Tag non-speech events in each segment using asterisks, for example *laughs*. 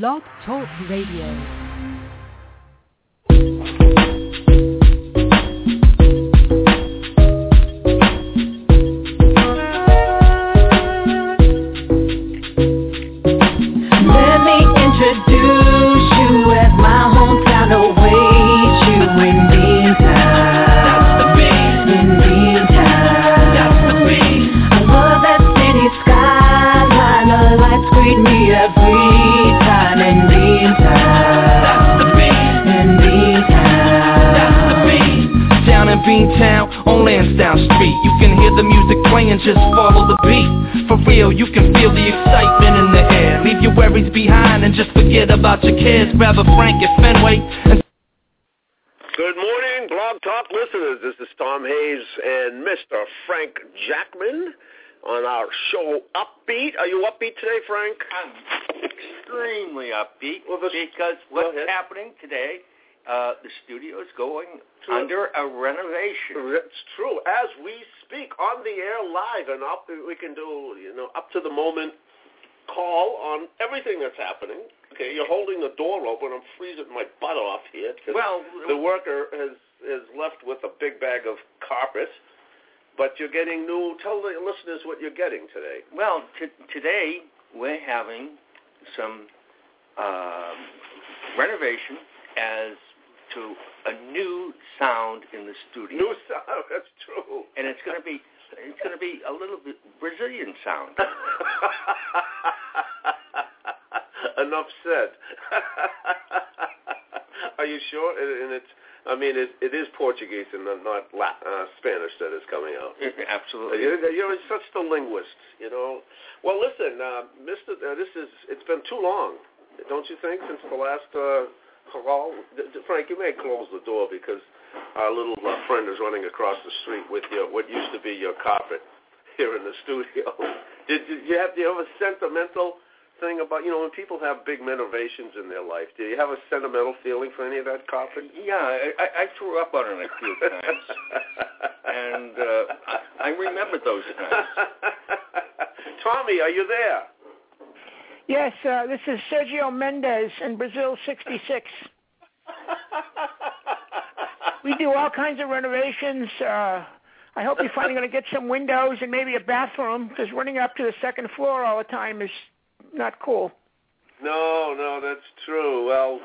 Blog Talk Radio. About your cares Grab a Frank at Fenway and Good morning, Blog Talk listeners. This is Tom Hayes and Mr. Frank Jackman on our show Upbeat. Are you upbeat today, Frank? I'm extremely upbeat Well, this- because what's ahead. happening today, uh, the studio is going True. under a renovation. It's true. As we speak, on the air live, and up, we can do, you know, up to the moment call on everything that's happening. Okay, you're holding the door open. I'm freezing my butt off here. Well, the worker has is left with a big bag of carpet, but you're getting new. Tell the listeners what you're getting today. well, t- today we're having some um, renovation as to a new sound in the studio, New sound. That's true. and it's going to be it's going to be a little bit Brazilian sound. *laughs* Enough said. *laughs* Are you sure? And and it's. I mean, it, it is Portuguese and not not La- uh, Spanish that is coming out. *laughs* Absolutely. You're, you're such the linguist, you know. Well, listen, uh, Mister, uh, this is. It's been too long, don't you think, since the last uh, call? D- d- Frank, you may close the door because our little uh, friend is running across the street with your what used to be your carpet *laughs* here in the studio. Did, did you have do you have a sentimental thing about you know when people have big renovations in their life? Do you have a sentimental feeling for any of that carpet? Yeah, I, I I threw up on it a few times, *laughs* and uh, I, I remember those times. *laughs* Tommy, are you there? Yes, uh, this is Sergio Mendes in Brazil 66. We do all kinds of renovations. Uh, I hope you're finally going to get some windows and maybe a bathroom because running up to the second floor all the time is not cool. No, no, that's true. Well,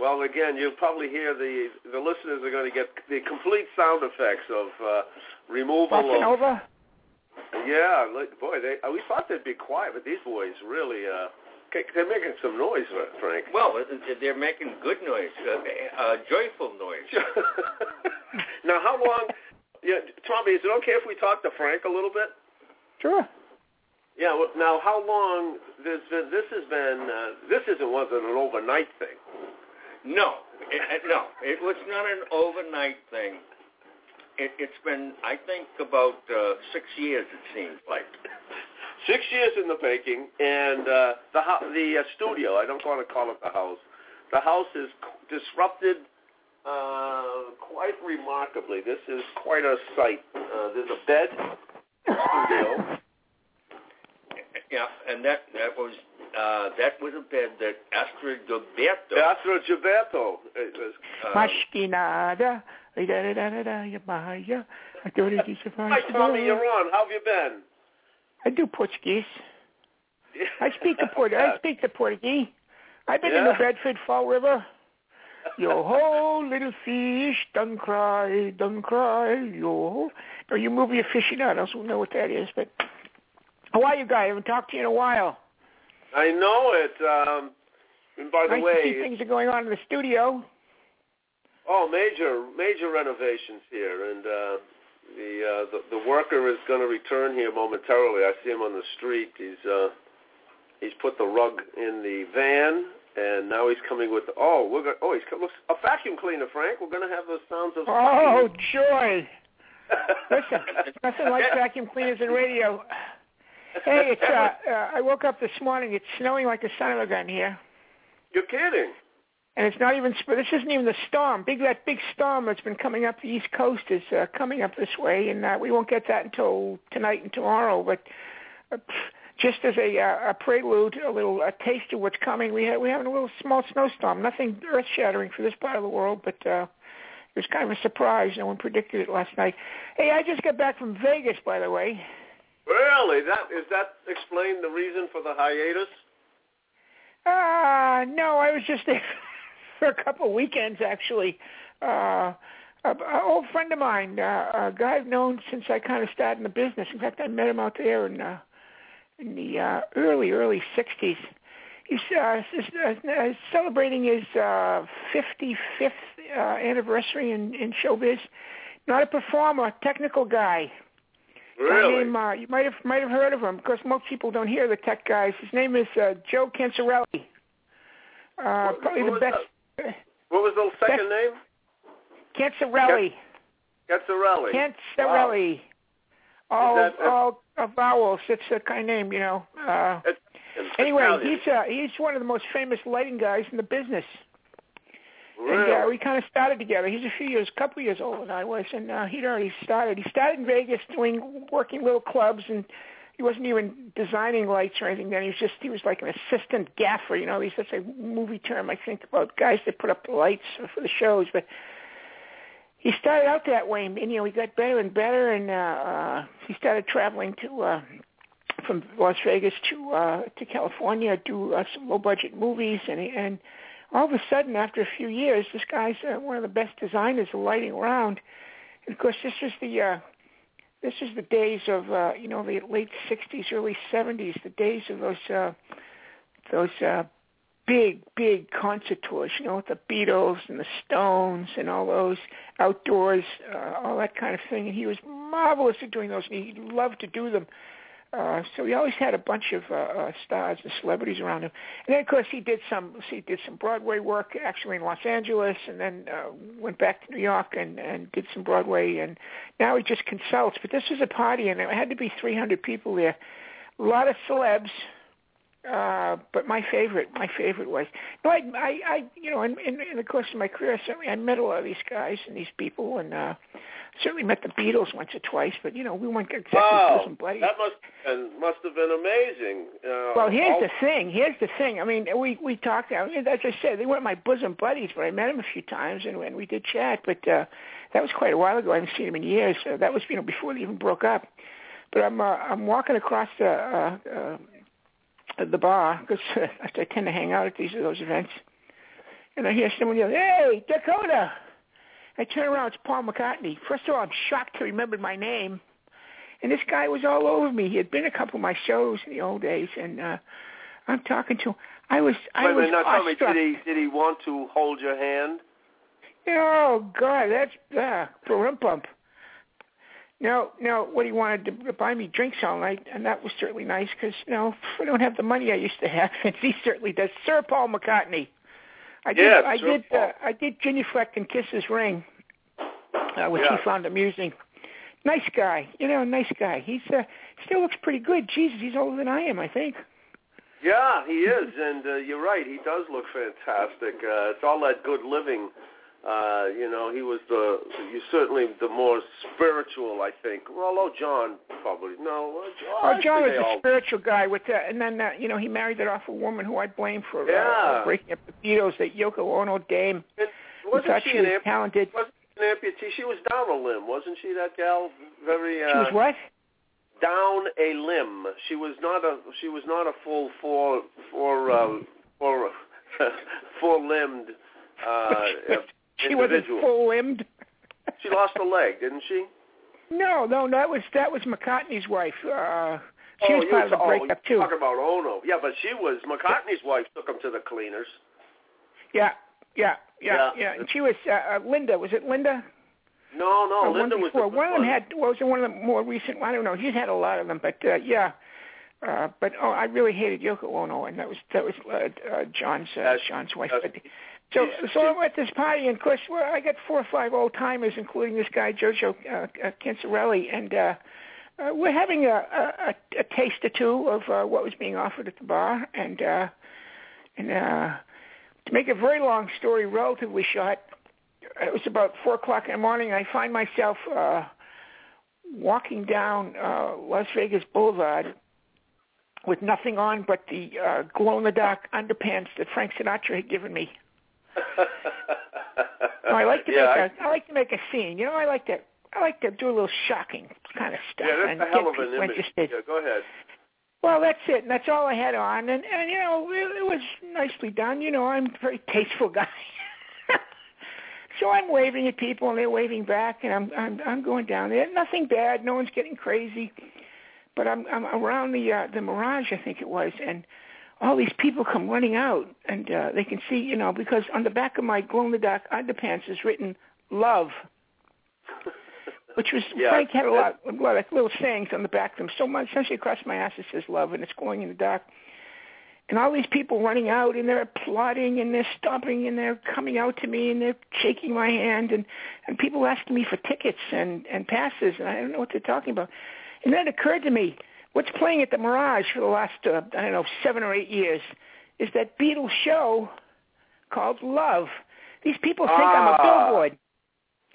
well, again, you'll probably hear the the listeners are going to get the complete sound effects of uh, removal Buffing of. over? Yeah, look, boy, they uh, we thought they'd be quiet, but these boys really. Uh, they're making some noise, uh, Frank. Well, uh, they're making good noise, uh, uh, joyful noise. *laughs* now, how long? Yeah, Tommy, is it okay if we talk to Frank a little bit? Sure. Yeah. Well, now, how long? This this has been. Uh, this isn't wasn't an overnight thing. No, it, no, it was not an overnight thing. It, it's been, I think, about uh, six years. It seems like. *laughs* Six years in the making, and uh, the the uh, studio. I don't want to call it the house. The house is disrupted uh, quite remarkably. This is quite a sight. Uh, there's a bed studio. Yeah, and that that was uh, that was a bed that Astrud Gilberto. Astro Gilberto. It was, uh, Mas Que Nada. Hi, Tommy. You're on. How have you been? I do Portuguese. *laughs* I speak the Port. I speak the Portuguese. I've been in the Bedford Fall River. Yo ho, little fish, don't cry, don't cry, yo. Or you movie aficionados will know what that is. But how are you guys? I haven't talked to you in a while. I know it. Um, and by the nice way, to see things are going on in the studio. Oh, major major renovations here, and uh, the, uh, the the worker is going to return here momentarily. I see him on the street. He's uh, he's put the rug in the van, and now he's coming with. oh, we're going. Oh, he's looks a vacuum cleaner, Frank. We're going to have the sounds of. Oh, joy. *laughs* Listen, nothing like vacuum cleaners and radio. Hey, it's uh, *laughs* uh I woke up this morning. It's snowing like a son of a gun here. You're kidding. and it's not even. sp- This isn't even the storm. Big that big storm that's been coming up the east coast is uh, coming up this way, and uh, we won't get that until tonight and tomorrow. But uh, just as a, uh, a prelude, a little a taste of what's coming, we had we having a little small snowstorm. Nothing earth shattering for this part of the world, but uh, it was kind of a surprise. No one predicted it last night. Hey, I just got back from Vegas, by the way. Really? That is that explain the reason for the hiatus? Uh no, I was just *laughs* there for a couple of weekends actually. Uh an old friend of mine, uh, a guy I've known since I kind of started in the business. In fact, I met him out there in uh, in the uh, early early '60s. He's uh, uh, celebrating his uh, 55th uh, anniversary in, in showbiz. Not a performer, technical guy. Really? Guy named, uh, you might have might have heard of him because most people don't hear the tech guys. His name is uh, Joe Cancerelli. Uh, What- probably what the best. What was the second name? Cancerelli. Gazzarelli. Cancerelli. All Is that- all uh, vowels. It's a kind of name, you know. Uh, It's- anyway, Italian. he's uh, he's one of the most famous lighting guys in the business. Really? And uh, we kind of started together. He's a few years, a couple years older than I was, and uh, he'd already started. He started in Vegas doing working little clubs, and he wasn't even designing lights or anything. Then he was just he was like an assistant gaffer. You know, he's such a movie term I think about guys that put up the lights for the shows, but. He started out that way, and you know he got better and better, and uh, uh, he started traveling to uh, from Las Vegas to uh, to California, do uh, some low budget movies, and and all of a sudden, after a few years, this guy's uh, one of the best designers of lighting around. And of course, this was the uh, this is the days of uh, you know the late '60s, early '70s, the days of those uh, those uh, big, big concert tours. You know, with the Beatles and the Stones and all those outdoors, uh, all that kind of thing. And he was marvelous at doing those, and he loved to do them. Uh, so he always had a bunch of uh, uh, stars and celebrities around him. And then, of course, he did some he did some Broadway work actually in Los Angeles, and then uh, went back to New York and and did some Broadway. And now he just consults. But this was a party, and there had to be 300 people there. A lot of celebs. Uh, but my favorite, my favorite was no, I, I, I you know, in, in, in the course of my career, certainly I met a lot of these guys and these people, and uh, certainly met the Beatles once or twice. But you know, we weren't exactly wow, bosom buddies. that must and must have been amazing. Uh, Well, here's the thing. Here's the thing. I mean, we we talked. I mean, as I said, they weren't my bosom buddies, but I met them a few times and, and we did chat. But uh, that was quite a while ago. I haven't seen them in years. Uh, that was you know before they even broke up. But I'm uh, I'm walking across the uh, uh, the bar because uh, *laughs* I tend to hang out at these those events, and I hear someone yell, "Hey, Dakota!" I turn around. It's Paul McCartney. First of all, I'm shocked he remembered my name. And this guy was all over me. He had been a couple of my shows in the old days, and uh, I'm talking to him. I was, I Wait was minute, now tell me, did he did he want to hold your hand? Oh God, that's uh, pump. No, no. What he wanted to buy me drinks all night, and that was certainly nice because you know I don't have the money I used to have, and *laughs* he certainly does. Sir Paul McCartney. I did, Yes, I did, uh, I did genuflect and kiss his ring, uh, which Yeah. he found amusing. Nice guy, you know, nice guy. He's uh, still looks pretty good. Jesus, he's older than I am, I think. Yeah, he is, and uh, you're right. He does look fantastic. Uh, it's all that good living. Uh, you know, he was the you certainly the more spiritual, I think. Well, although John probably no. Uh, John, Oh, John was a all, spiritual guy with that, and then uh, you know he married that awful woman who I blame for uh, Yeah. breaking up the Beatles, that Yoko Ono dame. And wasn't she she an was amp- talented. wasn't an amputee? She was down a limb, wasn't she? That gal, very uh, She was what? down a limb. She was not a she was not a full four four uh, four *laughs* four limbed uh, *laughs* she wasn't full limbed. She lost a leg, didn't she? No, no, that was that was McCartney's wife. Uh, she oh, was part of the oh, breakup too. Talk about Ono. Yeah, but she was McCartney's wife. Took him to the cleaners. Yeah, yeah, yeah, Yeah. yeah. And she was uh, uh, Linda. Was it Linda? No, no, Or one Linda was the one of them one. had was it one of the more recent. I don't know. He's had a lot of them, but uh, yeah. Uh, but oh, I really hated Yoko Ono, and that was that was uh, uh, John's uh, That's- John's wife. But, so so I'm at this party, and of course, well, I got four or five old timers, including this guy Jojo uh, uh, Cancerelli, and uh, uh, we're having a, a, a, taste or two of uh, what was being offered at the bar, and uh, and uh, to make a very long story relatively short, it was about four o'clock in the morning. I find myself uh, walking down uh, Las Vegas Boulevard with nothing on but the uh, glow in the dark underpants that Frank Sinatra had given me. No, I like to yeah, make a, I like to make a scene. You know, I like to I like to do a little shocking kind of stuff yeah, that's and a hell of an image. interested. Yeah, go ahead. Well, that's it, and that's all I had on, and and you know, it, it was nicely done. You know, I'm a very tasteful guy. *laughs* so I'm waving at people, and they're waving back, and I'm I'm I'm going down there. Nothing bad. No one's getting crazy, but I'm I'm around the uh, the Mirage, I think it was, and all these people come running out, and uh, they can see, you know, because on the back of my glow in the dark underpants is written "Love." Which was *laughs* Yeah, Frank had a lot, a lot of little sayings on the back of them. So much, essentially across my ass it says "love," and it's glowing in the dark. And all these people running out, and they're applauding, and they're stomping, and they're coming out to me, and they're shaking my hand, and and people asking me for tickets and and passes, and I don't know what they're talking about. And then it occurred to me, what's playing at the Mirage for the last uh, I don't know seven or eight years is that Beatles show called Love. These people think I'm a Ah. billboard.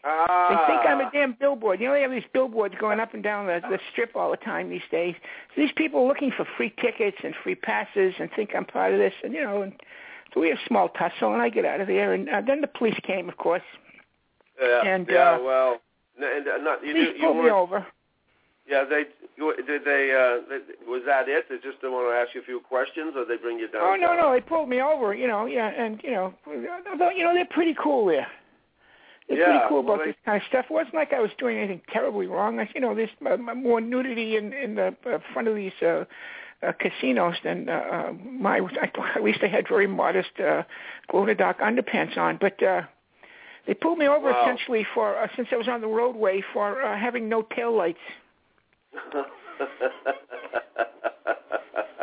Ah. They think I'm a damn billboard. You know, they have these billboards going up and down the, the strip all the time these days. So these people are looking for free tickets and free passes and think I'm part of this. And, you know, and so we have a small tussle, and I get out of there. And uh, then the police came, of course. Yeah, and, yeah, uh, well, and uh, not you. Police You, you pulled me over. Yeah, they did. They uh, was that it? They just didn't want to ask you a few questions, or they bring you down? Oh, no, no, they pulled me over, you know, yeah, and, you know, you know, they're pretty cool there. They're Yeah, pretty cool well, about they- this kind of stuff. It wasn't like I was doing anything terribly wrong. I, you know, there's uh, more nudity in in the uh, front of these uh, uh, casinos than uh, uh, my. I, at least I had very modest uh, glow in the dark underpants on, but uh, they pulled me over Wow. essentially for uh, since I was on the roadway for uh, having no tail lights. *laughs*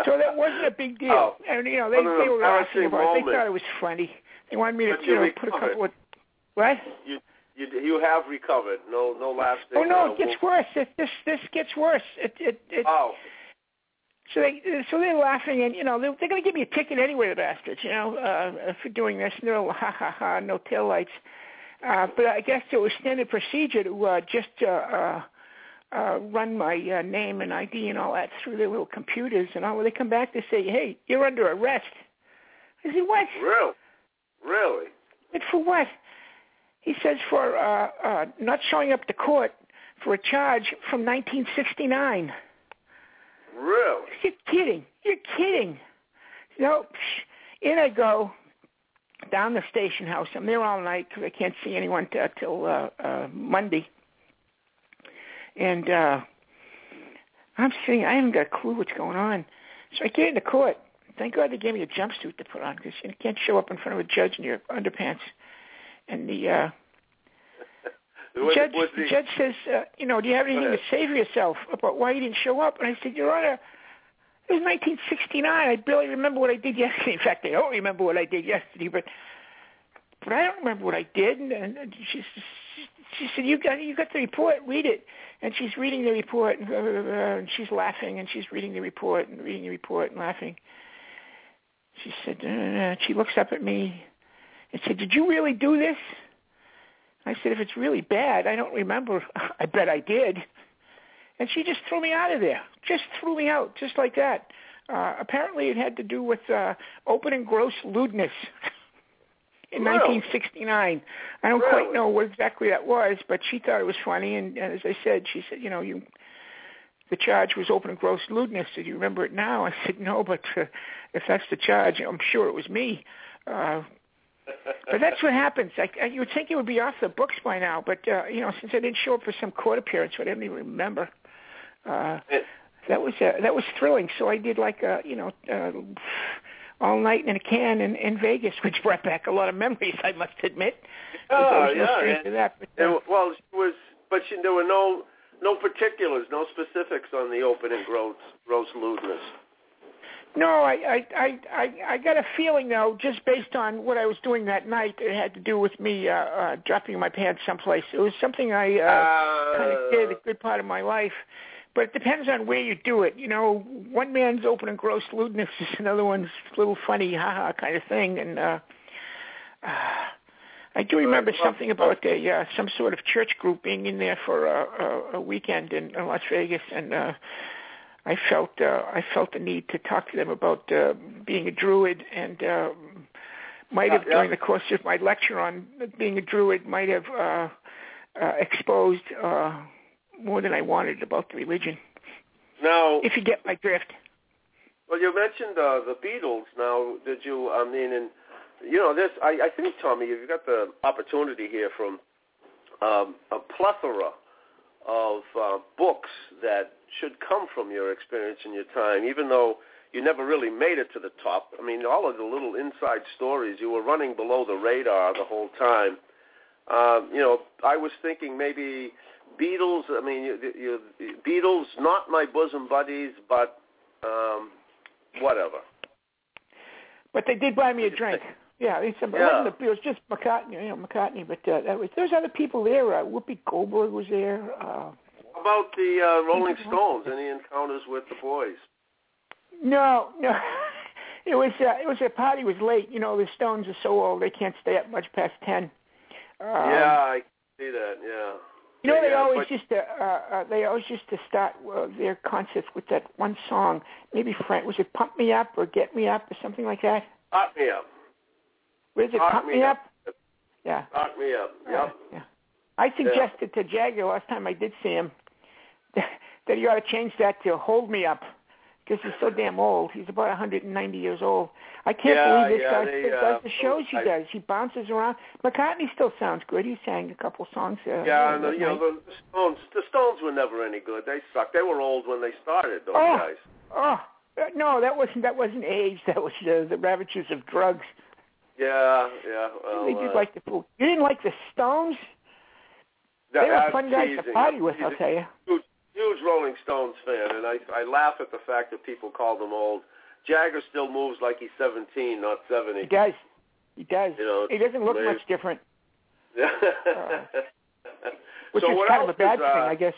So that wasn't a big deal. Oh. And you know, they they were laughing about it. They thought it was funny. They wanted me to, But you you know, put a recovered. couple of what? you you you have recovered. No no lasting. Oh no, uh, it gets wo- worse. It, this this gets worse. It it it. Oh. So they so they're laughing, and you know they're, they're going to give me a ticket anyway, the bastards. You know, uh, for doing this. No ha ha ha, no tail lights. Uh, but I guess it was standard procedure to uh, just uh, uh, uh, run my uh, name and ID and all that through their little computers, and all. When they come back, they say, "Hey, you're under arrest." I said, "What?" Really? Really? But for what? He says for uh, uh, not showing up to court for a charge from 1969. Really? You're kidding. You're kidding. No, in I go down the station house. I'm there all night because I can't see anyone t- till uh, uh, Monday. And uh, I'm sitting. I haven't got a clue what's going on. So I get into court. Thank God they gave me a jumpsuit to put on because you can't show up in front of a judge in your underpants. And the uh, *laughs* Was, judge, the the, judge says, uh, you know, do you have anything to *laughs* say for yourself about why you didn't show up? And I said, Your Honor, it was 1969. I barely remember what I did yesterday. *laughs* In fact, I don't remember what I did yesterday, but but I don't remember what I did. And, and she she said, you got you got the report. Read it. And she's reading the report, and, uh, and she's laughing, and she's reading the report and reading the report and laughing. She said, uh, she looks up at me and said, "Did you really do this?" I said, if it's really bad, I don't remember. *laughs* I bet I did. And she just threw me out of there. Just threw me out, just like that. Uh, apparently it had to do with uh, open and gross lewdness *laughs* in Really? 1969. I don't Really? quite know what exactly that was, but she thought it was funny. And, and as I said, she said, you know, you the charge was open and gross lewdness. Did you remember it now? I said, no, but uh, if that's the charge, I'm sure it was me. Uh, but that's what happens. I, I, you would think it would be off the books by now, but uh, you know, since I didn't show up for some court appearance, I didn't even remember. Uh, that was uh, that was thrilling. So I did like uh, you know, uh, all night in a can in, in Vegas, *laughs* which brought back a lot of memories. I must admit. Oh, yeah, and- that. But, uh, and, well, she was, but she, there were no no particulars, no specifics on the open and gross gross lewdness. No, I, I, I, I, I got a feeling though, just based on what I was doing that night, it had to do with me uh, uh, dropping my pants someplace. It was something I uh, kind of did a good part of my life. But it depends on where you do it. You know, one man's open and gross lewdness is *laughs* another one's little funny ha-ha kind of thing. And uh, uh, I do remember something about a, uh, some sort of church group being in there for a, a, a weekend in, in Las Vegas. And uh, I felt uh, I felt the need to talk to them about uh, being a druid, and uh, might have during the course of my lecture on being a druid might have uh, uh, exposed uh, more than I wanted about the religion. Now, If you get my drift. well, you mentioned uh, the Beatles. Now, did you? I mean, and you know, this. I, I think, Tommy, you've got the opportunity here from um, a plethora of uh, books that should come from your experience and your time, even though you never really made it to the top. I mean, all of the little inside stories, you were running below the radar the whole time. Um, you know, I was thinking maybe Beatles. I mean, you, you, Beatles, not my bosom buddies, but um, whatever. But they did buy me a drink. Yeah, it's a, Yeah. It, wasn't the, it was just McCartney, you know, McCartney, but uh, that was there's other people there. Uh, Whoopi Goldberg was there. Uh, How about the uh, Rolling Stones? Any encounters with the boys? no, no, *laughs* it was uh, it was a party was late. You know, the Stones are so old they can't stay up much past ten. Um, yeah, I see that. Yeah. You know, they Yeah, always but- used to uh, uh, they always used to start uh, their concerts with that one song. Maybe Frank was it "Pump Me Up" or "Get Me Up" or something like that. Hot me up. What is it? Hot "Pump Me Up"? Yeah. Pump me up. Uh, Yep. yeah. I suggested to Jagger last time I did see him *laughs* that he ought to change that to "Hold Me Up" because he's so damn old. He's about 190 years old. I can't Yeah, believe this yeah, guy they, still uh, does the shows he I- does. He bounces around. McCartney still sounds good. He sang a couple songs. Uh, Yeah, and the, you know the, the Stones. The Stones were never any good. They sucked. They were old when they started. Those Oh. guys. Oh uh, no, that wasn't that wasn't age. That was uh, the ravages of drugs. Yeah, yeah. Well, they did uh, like the fool. You didn't like the Stones? They were fun guys to party with. I'll tell you. Huge, Rolling Stones fan, and I I laugh at the fact that people call them old. Jagger still moves like he's 17, not 70. He does. He does. You know, he doesn't look amazing. much different, Yeah. *laughs* which so is what kind of a bad is, uh, thing, I guess.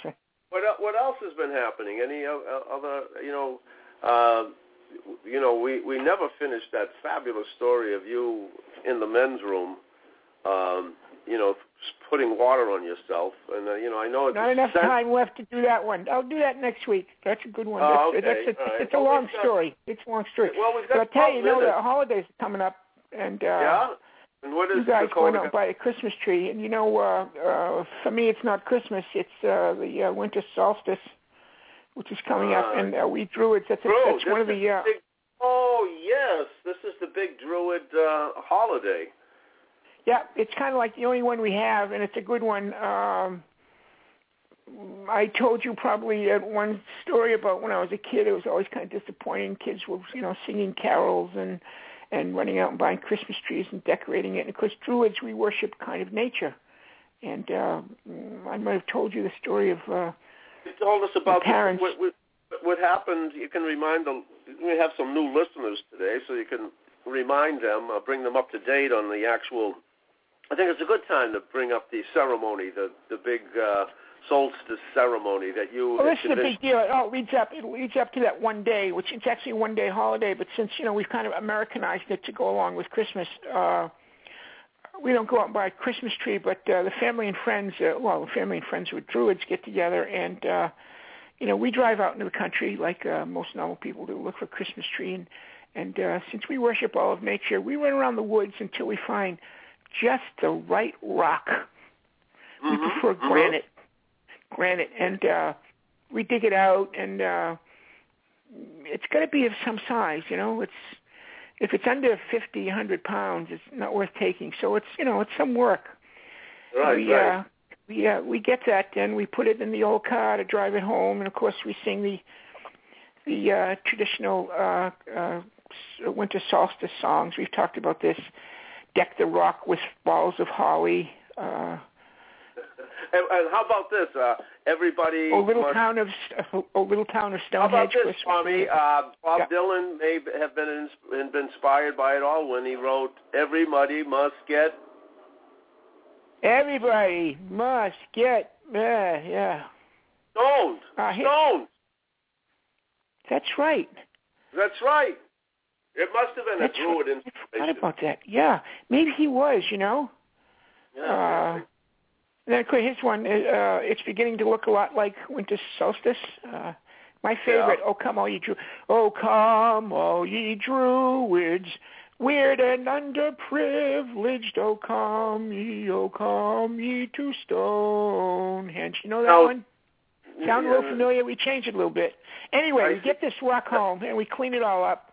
What what else has been happening? Any o- other you know, uh, you know, we we never finished that fabulous story of you in the men's room, um, you know, putting water on yourself, and uh, you know, I know it's Not enough sen- time left to do that one. I'll do that next week. That's a good one. Oh, that's, okay. that's a, right. it's a Well, long got- story. It's a long story. Well, we've got But got tell you, 12 you know, the holidays are coming up, and uh, yeah. And what is you guys Dakota going out by a Christmas tree, and you know, uh, uh, for me, it's not Christmas. It's uh, the uh, winter solstice, which is coming up, Uh, and uh, we druids. That's a, that's one of the. Uh, big, oh yes, this is the big Druid uh, holiday. Yeah, it's kind of like the only one we have, and it's a good one. Um, I told you probably uh, one story about when I was a kid. It was always kind of disappointing. Kids were, you know, singing carols and and running out and buying Christmas trees and decorating it. And of course, Druids we worship kind of nature. And uh, I might have told you the story of uh, You told us about parents- what, what, what happened. You can remind them. We have some new listeners today, so you can remind them, uh, bring them up to date on the actual. I think it's a good time to bring up the ceremony, the the big uh, solstice ceremony that you. Well, this is a big deal. It all leads up. It leads up to that one day, which it's actually a one-day holiday. But since you know we've kind of Americanized it to go along with Christmas, uh, we don't go out and buy a Christmas tree. But uh, the family and friends, uh, well, the family and friends with Druids get together, and uh, you know we drive out into the country like uh, most normal people do, look for a Christmas tree. And and uh, since we worship all of nature, we run around the woods until we find just the right rock. We Mhm, prefer mhm. granite, granite, and uh, we dig it out, and uh, it's got to be of some size. You know, it's if it's under fifty, hundred pounds, it's not worth taking. So it's you know it's some work. Right, we, right. Uh, we uh, we get that, and we put it in the old car to drive it home, and of course we sing the the uh, traditional uh, uh, winter solstice songs. We've talked about this. Deck the rock with balls of holly. Uh, and, and how about this? Uh, everybody. oh, little must- town of oh, little town of How about this, Chris? Tommy? Uh, Bob Yeah. Dylan may have been ins- been inspired by it all when he wrote "Everybody must get." Everybody must get yeah, yeah. Stoned. Uh, he- Stoned. That's right. That's right. It must have been That's a Druid right. I forgot inspiration. about that. Yeah, maybe he was. You know. Yeah. Uh, then of course his one, uh, it's beginning to look a lot like winter solstice. Uh, My favorite. Oh come all ye Druids. Oh come all ye Druids. Weird and underprivileged, oh come ye, oh come ye to Stonehenge. You know that Now- one? Sound a little familiar? We changed it a little bit. Anyway, I we get this rock home and we clean it all up.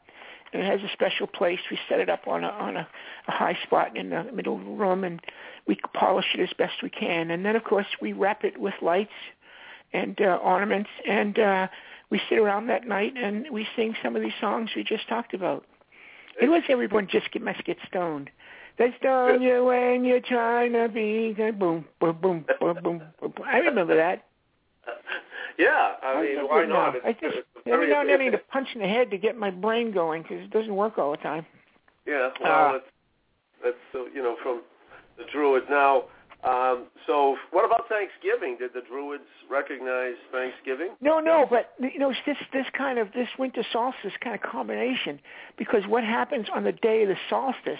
It has a special place. We set it up on a on a, a high spot in the middle of the room, and we polish it as best we can. And then, of course, we wrap it with lights and uh, ornaments, and uh, we sit around that night and we sing some of these songs we just talked about. It was everyone just get must get stoned. They stone you when you're trying to be boom, boom, boom, boom, boom, boom. boom. I remember that. Yeah, I mean, remember why not? It's, I just it's every now and then I need to punch in the head to get my brain going because it doesn't work all the time. Yeah, well, Ah. that's that's uh, you know from the Druids. Now, um, so what about Thanksgiving? Did the Druids recognize Thanksgiving? No, no, but you know it's this this kind of this winter solstice kind of combination because what happens on the day of the solstice,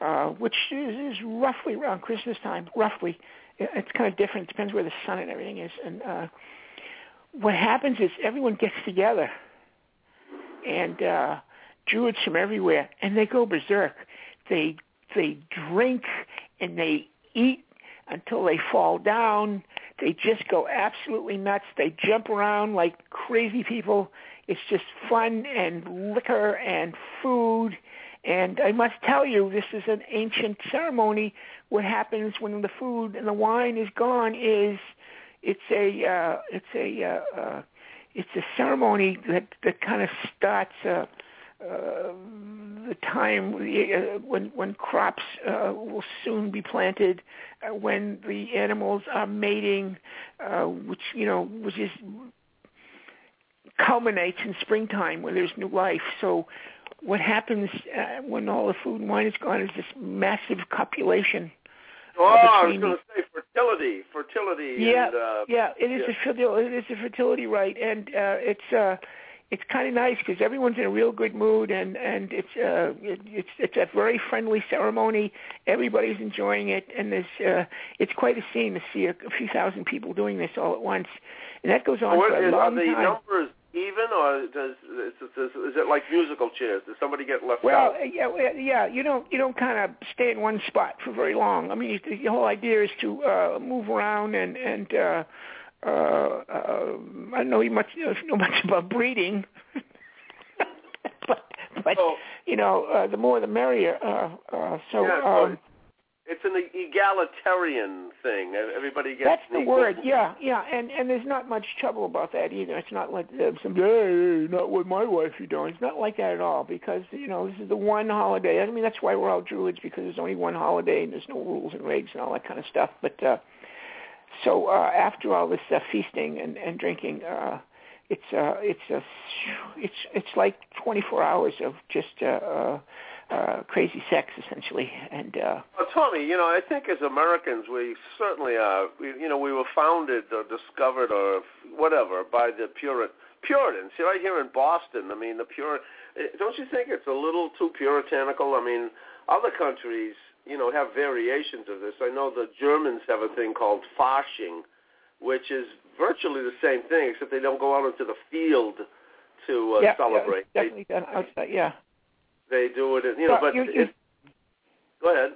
uh, which is, is roughly around Christmas time, roughly, it's kind of different. It depends where the sun and everything is. And uh, what happens is everyone gets together, and uh, Druids from everywhere, and they go berserk. They they drink and they eat until they fall down. They just go absolutely nuts. They jump around like crazy people. It's just fun and liquor and food. And I must tell you, this is an ancient ceremony. What happens when the food and the wine is gone is it's a uh, it's a uh, uh, it's a ceremony that that kind of starts uh, uh, the time uh, when when crops uh, will soon be planted, uh, when the animals are mating, uh, which you know which is culminates in springtime when there's new life. So what happens uh, when all the food and wine is gone is this massive copulation. Oh, I was going to say fertility, fertility. Yeah, and, uh, yeah, it is yeah. a fertility. It is a fertility rite, and uh, it's uh, it's kind of nice because everyone's in a real good mood, and and it's uh, it, it's it's a very friendly ceremony. Everybody's enjoying it, and there's uh, it's quite a scene to see a, a few thousand people doing this all at once, and that goes on for a long are the time. numbers even, or does is, is, is it like musical chairs? Does somebody get left Well, out? uh, yeah, yeah. You don't you don't kind of stay in one spot for very long. I mean, the whole idea is to uh, move around and and uh, uh, uh, I don't know much know much about breeding, *laughs* but but Oh. you know uh, the more the merrier. Uh, uh, so Yeah, um, It's an egalitarian thing. Everybody gets that's the equal- word. Yeah, yeah. And and there's not much trouble about that either. It's not like some hey, not with my wife you don't. It's not like that at all because you know this is the one holiday. I mean that's why we're all Druids because there's only one holiday and there's no rules and regs and all that kind of stuff. But uh, so uh, after all this uh, feasting and and drinking, uh, it's uh, it's a it's it's like 24 hours of just uh, uh, uh, crazy sex essentially and. uh Well, Tommy, you know, I think as Americans, we certainly are. We, you know, we were founded or discovered or whatever by the Puritan Puritans. See, right here in Boston, I mean, the Pur. Don't you think it's a little too puritanical? I mean, other countries, you know, have variations of this. I know the Germans have a thing called Fasching, which is virtually the same thing, except they don't go out into the field to uh, yeah, celebrate. Yeah, definitely done outside. Yeah. They, do it, you know. Well, but you- you- go ahead.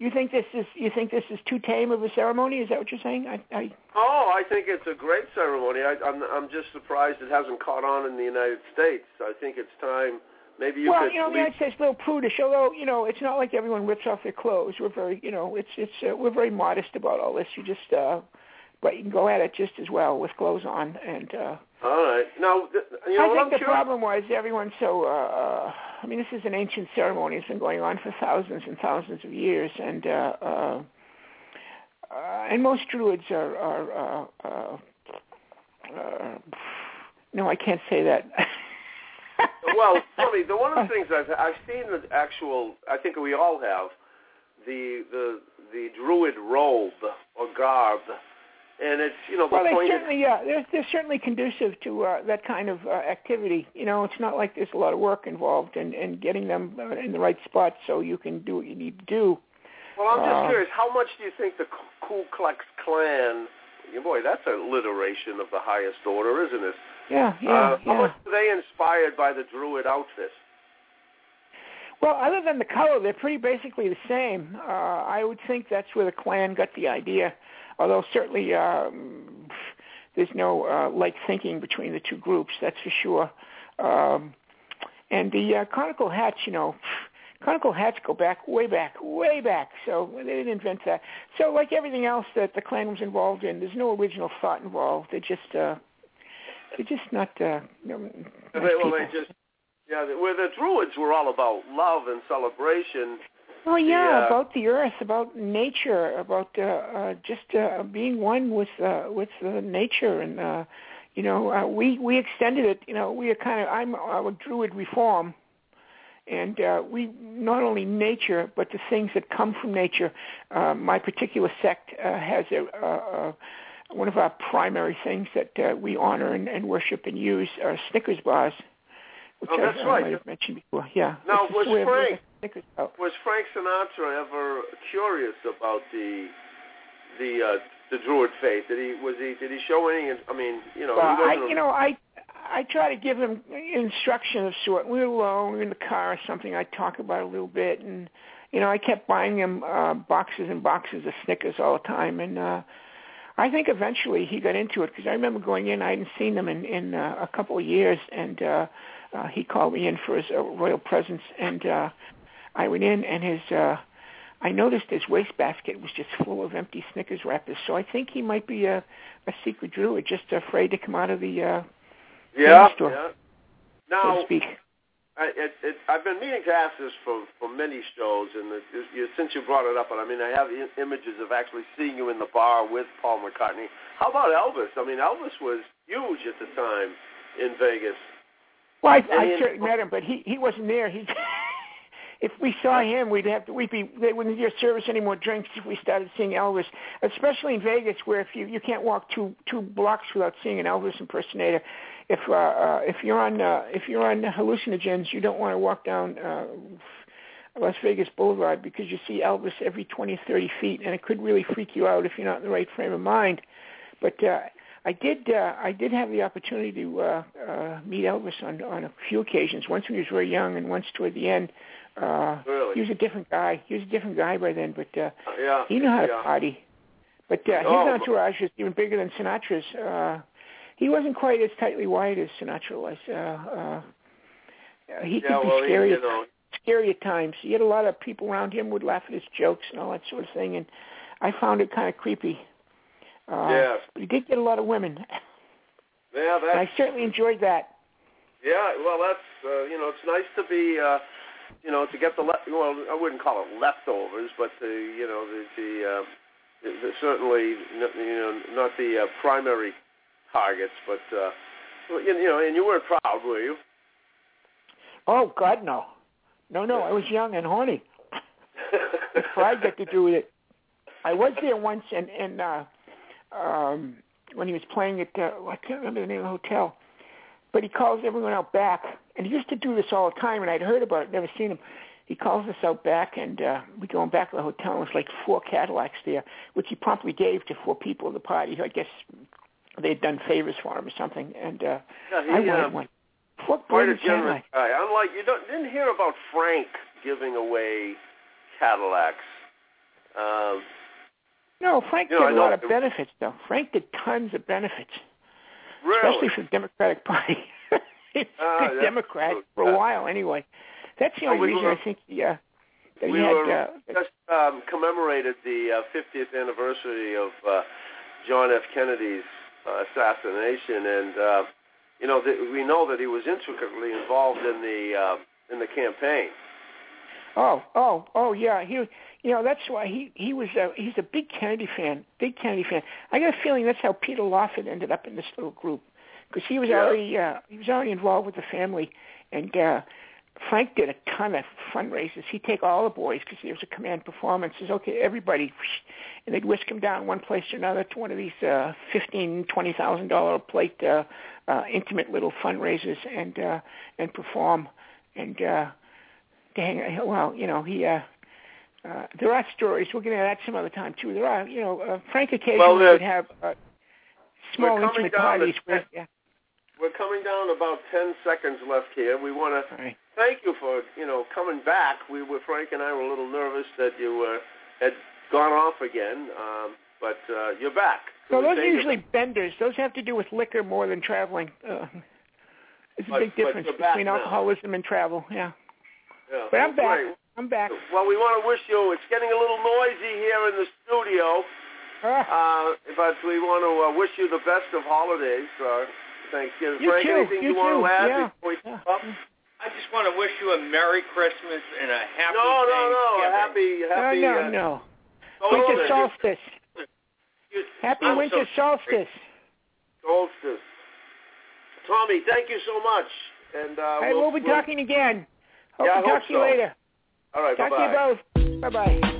You think this is you think this is too tame of a ceremony? Is that what you're saying? I, I Oh, I think it's a great ceremony. I, I'm I'm just surprised it hasn't caught on in the United States. I think it's time. Maybe you well, could. you know, the United States is a little prudish. Although you know, it's not like everyone rips off their clothes. We're very, you know, it's it's uh, we're very modest about all this. You just, uh but you can go at it just as well with clothes on. And uh All right. Now, th- you know I think I'm the curious. problem was everyone's so. uh, uh I mean, this is an ancient ceremony. It's been going on for thousands and thousands of years, and uh, uh, uh, and most druids are are. Uh, uh, uh, no, I can't say that. *laughs* well, Tommy, the one of the things I've I've seen the actual. I think we all have the the the druid robe or garb, and it's you know the Well, point. is- certainly, yeah, they're, they're certainly conducive to uh, that kind of uh, activity. You know, it's not like there's a lot of work involved in, in getting them uh, in the right spot so you can do what you need to do. Well, I'm just Uh, curious. How much do you think the Ku Klux Klan? Boy, that's a alliteration of the highest order, isn't it? Yeah, yeah, uh, yeah. How much were they inspired by the Druid outfit? Well, other than the color, they're pretty basically the same. Uh, I would think that's where the Klan got the idea, although certainly um, there's no uh, like thinking between the two groups, that's for sure. Um, and the uh, conical hats, you know, conical hats go back way back, way back. So they didn't invent that. So like everything else that the Klan was involved in, there's no original thought involved. They're just uh, they're just not. Uh, nice well, people. they just yeah. Where the Druids were all about love and celebration. Oh yeah, the, uh, about the earth, about nature, about uh, uh, just uh, being one with uh, with uh, nature, and uh, you know, uh, we we extended it. You know, we are kind of I'm a Druid reform, and uh, we not only nature but the things that come from nature. Uh, my particular sect uh, has a, a, a one of our primary things that uh, we honor and, and worship and use are Snickers bars. Which Oh, I, that's I right. might have mentioned before. Yeah. Now, just was way I make Frank- a Snickers bar. Was Frank Sinatra ever curious about the the uh, the Druid faith? Did he was he did he show any? I mean, you know, Well, I, you know, I I try to give him instruction of sort. We were alone, we were in the car or something. I talk about it a little bit, and you know, I kept buying him uh, boxes and boxes of Snickers all the time, and uh, I think eventually he got into it because I remember going in. I hadn't seen them in in uh, a couple of years, and uh, uh, he called me in for his uh, royal presence, and uh, I went in, and his. uh I noticed his wastebasket was just full of empty Snickers wrappers. So I think he might be a, a secret druid, just afraid to come out of the uh, yeah, store. yeah. so Now, to speak. I, it, it, I've been meaning to ask this for, for many shows, and it, it, you, since you brought it up, and I mean, I have I- images of actually seeing you in the bar with Paul McCartney. How about Elvis? I mean, Elvis was huge at the time in Vegas. Well, I, and I certainly met him, but he he wasn't there. He, if we saw him, we'd have to we'd be they wouldn't service any more drinks if we started seeing Elvis, especially in Vegas, where if you you can't walk two two blocks without seeing an Elvis impersonator. If uh, uh if you're on uh, if you're on hallucinogens, you don't want to walk down. Uh, Las Vegas Boulevard because you see Elvis every 20, 30 feet, and it could really freak you out if you're not in the right frame of mind. But uh, I did uh, I did have the opportunity to uh, uh, meet Elvis on on a few occasions. Once when he was very young, and once toward the end. Uh, Really? He was a different guy. He was a different guy by then, but uh, Yeah. he knew how to yeah. party. But uh, his Oh, entourage was even bigger than Sinatra's. Uh, he wasn't quite as tightly wired as Sinatra was. Uh, uh, he could Yeah, be well, he, scary you know, scary at times. He had a lot of people around him would laugh at his jokes and all that sort of thing, and I found it kind of creepy. Uh, Yes. He did get a lot of women, *laughs* yeah, and I certainly enjoyed that. Yeah, well, that's uh, you know, it's nice to be, uh, you know, to get the le- well, I wouldn't call it leftovers, but the you know the the, uh, the, the certainly you know not the uh, primary targets, but uh, you, you know, and you weren't proud, were you? Oh God, no, no, no. I was young and horny. What *laughs* pride got to do with it? I was there once, and and uh, um, when he was playing at uh, I can't remember the name of the hotel, but he calls everyone out back, and he used to do this all the time, and I'd heard about it, never seen him. He calls us out back, and uh, we going back to the hotel. And was like four Cadillacs there, which he promptly gave to four people at the party. I guess they had done favors for him or something, and uh, yeah, he, I wanted one. Four quite a generous Cadillacs. guy. Unlike you don't didn't hear about Frank giving away Cadillacs. Um, No, Frank You know, did a lot of it- benefits, though. Frank did tons of benefits, really? especially for the Democratic Party. *laughs* He's Ah, a good Democrat true. for a while, anyway. That's the only we reason were- I think he, uh, that we he had. were Uh, just um, commemorated the uh, 50th anniversary of uh, John F. Kennedy's uh, assassination, and uh, you know that we know that he was intricately involved in the uh, in the campaign. oh, oh, oh, yeah. He, you know, that's why he he was. Uh, he's a big Kennedy fan, big Kennedy fan. I got a feeling that's how Peter Lawford ended up in this little group because he was Yeah. already uh, he was already involved with the family, and uh, Frank did a ton of fundraisers. He'd take all the boys because there was a command performance. Says, okay, everybody, and they'd whisk him down one place or another to one of these uh, fifteen, twenty thousand dollar plate uh, uh, intimate little fundraisers and uh, and perform. And uh, to hang, well, you know, he. Uh, uh, there are stories. We'll get into that some other time too. There are, you know, uh, Frank occasionally Well, would have uh, small we're intimate to parties ten- yeah. we're coming down about ten seconds left here. We want to right. thank you for you know coming back. We were Frank and I were a little nervous that you uh, had gone off again, um, but uh, you're back. So we those are usually benders. Those have to do with liquor more than traveling. Uh, it's a But- big difference between now. alcoholism and travel. Yeah. Yeah. But I'm back. Right. I'm back. Well, we want to wish you. It's getting a little noisy here in the studio, Ah, *laughs* uh, but we want to uh, wish you the best of holidays. Uh, Thanksgiving. you Frank, too. anything you you, want too. to add yeah. before we yeah. up? I just want to wish you a Merry Christmas and a Happy No, no, no. Thanksgiving. Happy, happy. no, uh, no. solstice. Winter solstice. You- Happy I'm winter so- solstice. Solstice. Tommy, thank you so much. And uh, All right, we'll, we'll be talking again. Hope Yeah, I talk hope to you so. later. All right, Talk bye-bye. to you both. Bye bye.